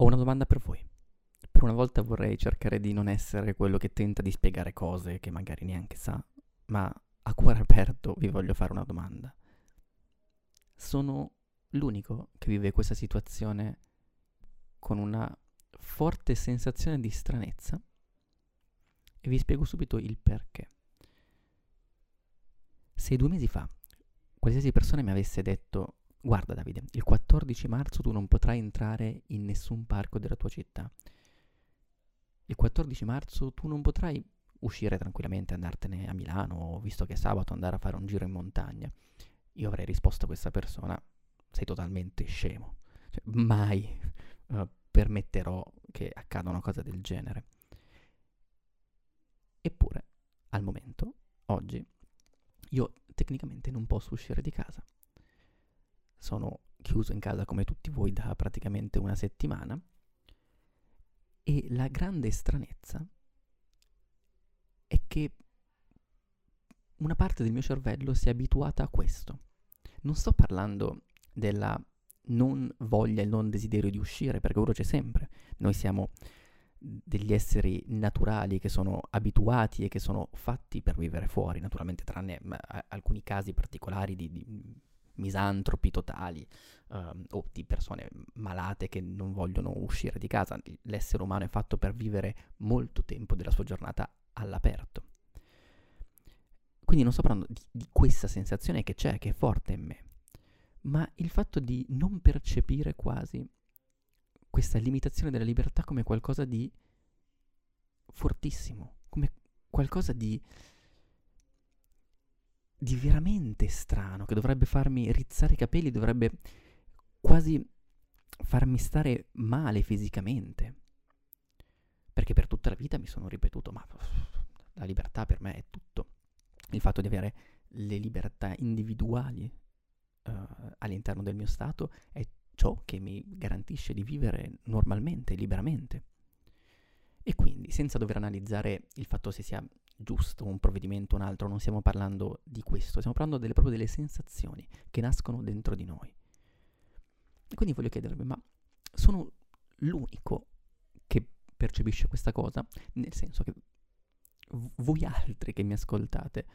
Ho una domanda per voi. Per una volta vorrei cercare di non essere quello che tenta di spiegare cose che magari neanche sa, ma a cuore aperto vi voglio fare una domanda. Sono l'unico che vive questa situazione con una forte sensazione di stranezza e vi spiego subito il perché. Se due mesi fa qualsiasi persona mi avesse detto guarda Davide, il 14 marzo tu non potrai entrare in nessun parco della tua città, il 14 marzo tu non potrai uscire tranquillamente, andartene a Milano, visto che è sabato, andare a fare un giro in montagna. Io avrei risposto a questa persona, sei totalmente scemo. Cioè, mai uh, permetterò che accada una cosa del genere. Eppure, al momento, oggi, io tecnicamente non posso uscire di casa. Sono chiuso in casa come tutti voi da praticamente una settimana e la grande stranezza è che una parte del mio cervello si è abituata a questo. Non sto parlando della non voglia e non desiderio di uscire, perché ora c'è sempre. Noi siamo degli esseri naturali che sono abituati e che sono fatti per vivere fuori, naturalmente tranne alcuni casi particolari di, di misantropi totali um, o di persone malate che non vogliono uscire di casa. L'essere umano è fatto per vivere molto tempo della sua giornata all'aperto. Quindi non sto parlando di, di questa sensazione che c'è, che è forte in me, ma il fatto di non percepire quasi questa limitazione della libertà come qualcosa di fortissimo, come qualcosa di di veramente strano, che dovrebbe farmi rizzare i capelli, dovrebbe quasi farmi stare male fisicamente. Perché per tutta la vita mi sono ripetuto, ma la libertà per me è tutto. Il fatto di avere le libertà individuali uh, all'interno del mio stato è ciò che mi garantisce di vivere normalmente, liberamente. E quindi, senza dover analizzare il fatto se sia giusto un provvedimento un altro, non stiamo parlando di questo, stiamo parlando delle, proprio delle sensazioni che nascono dentro di noi. E quindi voglio chiedervi, ma sono l'unico che percepisce questa cosa? Nel senso che voi altri che mi ascoltate,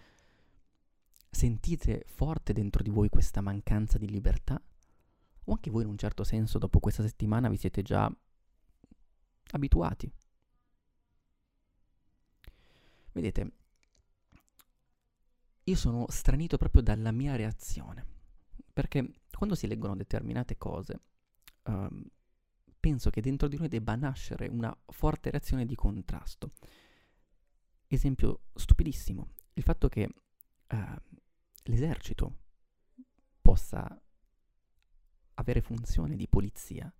sentite forte dentro di voi questa mancanza di libertà? O anche voi in un certo senso dopo questa settimana vi siete già abituati Vedete, io sono stranito proprio dalla mia reazione, perché quando si leggono determinate cose, uh, penso che dentro di noi debba nascere una forte reazione di contrasto. Esempio stupidissimo, il fatto che uh, l'esercito possa avere funzione di polizia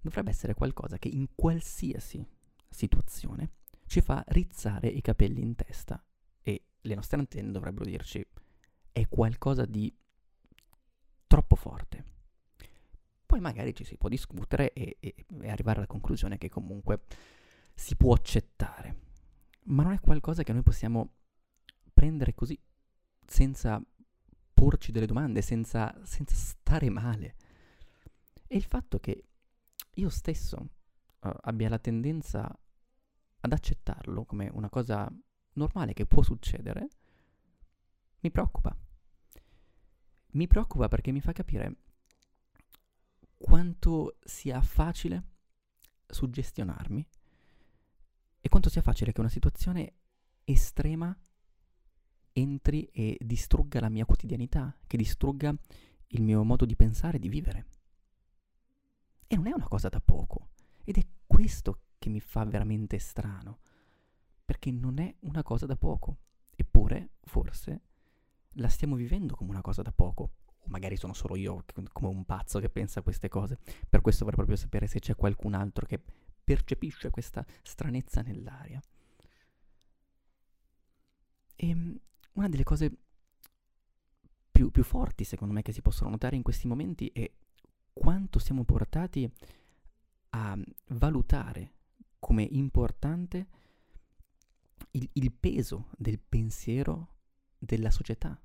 dovrebbe essere qualcosa che in qualsiasi situazione ci fa rizzare i capelli in testa e le nostre antenne dovrebbero dirci è qualcosa di troppo forte. Poi magari ci si può discutere e, e, e arrivare alla conclusione che comunque si può accettare, ma non è qualcosa che noi possiamo prendere così senza porci delle domande, senza, senza stare male. E il fatto che io stesso uh, abbia la tendenza ad accettarlo come una cosa normale che può succedere, mi preoccupa. Mi preoccupa perché mi fa capire quanto sia facile suggestionarmi e quanto sia facile che una situazione estrema entri e distrugga la mia quotidianità, che distrugga il mio modo di pensare e di vivere. E non è una cosa da poco. Ed è questo che mi fa veramente strano, perché non è una cosa da poco, eppure forse la stiamo vivendo come una cosa da poco, o magari sono solo io come un pazzo che pensa a queste cose, per questo vorrei proprio sapere se c'è qualcun altro che percepisce questa stranezza nell'aria. E ehm, una delle cose più, più forti, secondo me, che si possono notare in questi momenti è quanto siamo portati a valutare come importante il, il peso del pensiero della società,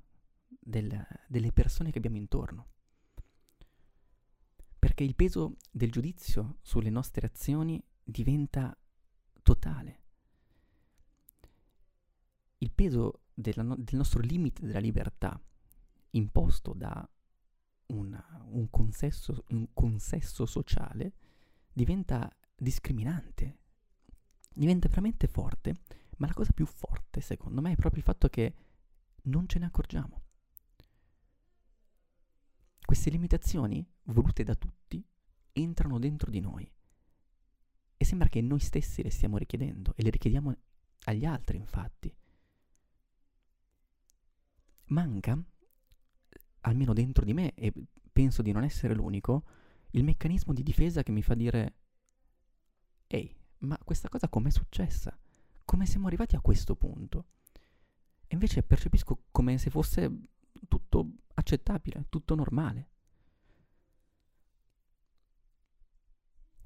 del, delle persone che abbiamo intorno. Perché il peso del giudizio sulle nostre azioni diventa totale. Il peso no- del nostro limite della libertà imposto da una, un, consesso, un consesso sociale diventa discriminante, diventa veramente forte, ma la cosa più forte secondo me è proprio il fatto che non ce ne accorgiamo. Queste limitazioni, volute da tutti, entrano dentro di noi e sembra che noi stessi le stiamo richiedendo e le richiediamo agli altri, infatti. Manca, almeno dentro di me, e penso di non essere l'unico, il meccanismo di difesa che mi fa dire, ehi, ma questa cosa com'è successa? Come siamo arrivati a questo punto? E invece percepisco come se fosse tutto accettabile, tutto normale.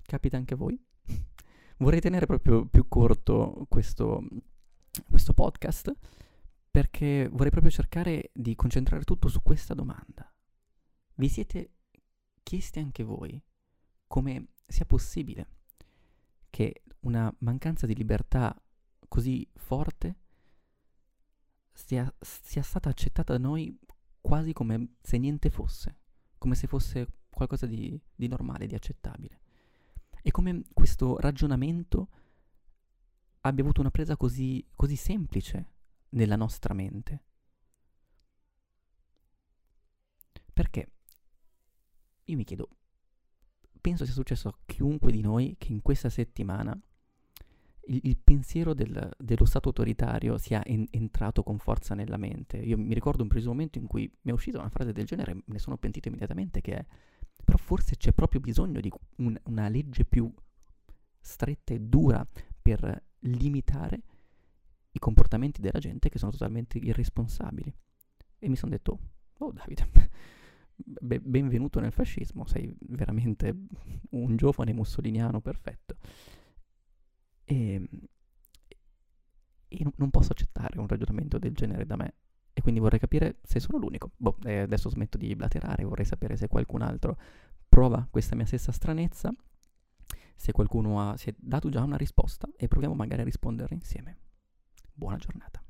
Capita anche a voi? Vorrei tenere proprio più corto questo, questo podcast perché vorrei proprio cercare di concentrare tutto su questa domanda. Vi siete chiesti anche voi come sia possibile che una mancanza di libertà così forte sia, sia stata accettata da noi quasi come se niente fosse, come se fosse qualcosa di, di normale, di accettabile. E come questo ragionamento abbia avuto una presa così, così semplice nella nostra mente. Perché io mi chiedo, penso sia successo a chiunque di noi che in questa settimana il, il pensiero del, dello Stato autoritario sia en, entrato con forza nella mente. Io mi ricordo un preciso momento in cui mi è uscita una frase del genere, me ne sono pentito immediatamente, che è, però forse c'è proprio bisogno di un, una legge più stretta e dura per limitare i comportamenti della gente che sono totalmente irresponsabili. E mi sono detto, oh Davide, be- benvenuto nel fascismo, sei veramente un giovane mussoliniano perfetto. E, e non posso accettare un ragionamento del genere da me. E quindi vorrei capire se sono l'unico. Boh, eh, adesso smetto di blaterare, vorrei sapere se qualcun altro prova questa mia stessa stranezza, se qualcuno ha, si è dato già una risposta e proviamo magari a rispondere insieme. Buona giornata.